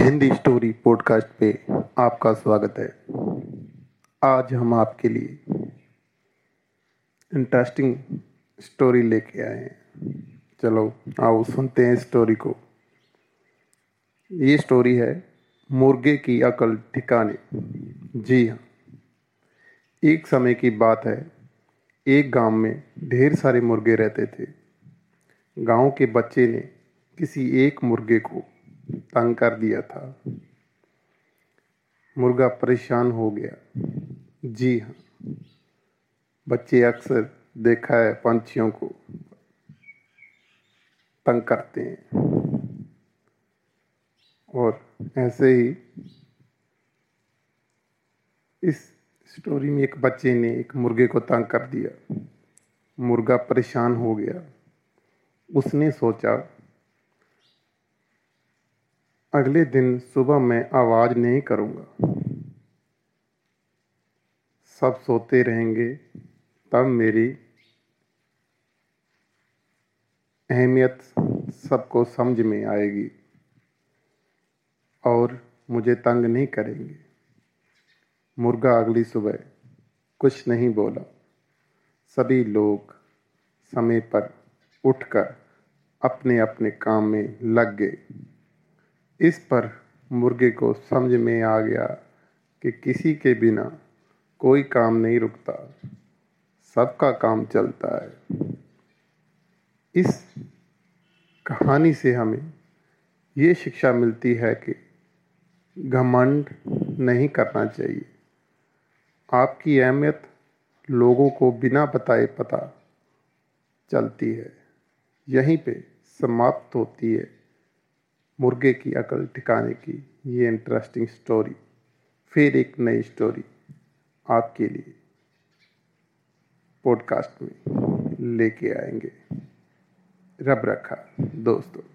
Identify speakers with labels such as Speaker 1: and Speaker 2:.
Speaker 1: Hindi story podcast पे आपका स्वागत है। आज हम आपके लिए इंटरेस्टिंग स्टोरी लेके आए हैं। चलो, आओ सुनते हैं स्टोरी को। ये स्टोरी है मुर्गे की अकल ठिकाने। जी हाँ एक समय की बात है। एक गाँव में ढेर सारे मुर्गे रहते थे। गाँव के बच्चे ने किसी एक मुर्गे को तंग कर दिया था। मुर्गा परेशान हो गया। जी हाँ बच्चे अक्सर देखा है पंछियों को। तंग करते हैं। और ऐसे ही इस स्टोरी में एक बच्चे ने एक मुर्गे को तंग कर दिया। मुर्गा परेशान हो गया। उसने सोचा अगले दिन सुबह मैं आवाज़ नहीं करूँगा। सब सोते रहेंगे, तब मेरी अहमियत सबको समझ में आएगी और मुझे तंग नहीं करेंगे। मुर्गा अगली सुबह कुछ नहीं बोला। सभी लोग समय पर उठकर अपने अपने काम में लग गए। इस पर मुर्गे को समझ में आ गया कि किसी के बिना कोई काम नहीं रुकता। सबका काम चलता है। इस कहानी से हमें ये शिक्षा मिलती है कि घमंड नहीं करना चाहिए। आपकी अहमियत लोगों को बिना बताए पता चलती है। यहीं पे समाप्त होती है। मुर्गे की अकल ठिकाने की ये इंटरेस्टिंग स्टोरी फिर एक नई स्टोरी आपके लिए पॉडकास्ट में लेके आएँगे। रब रखा दोस्तों।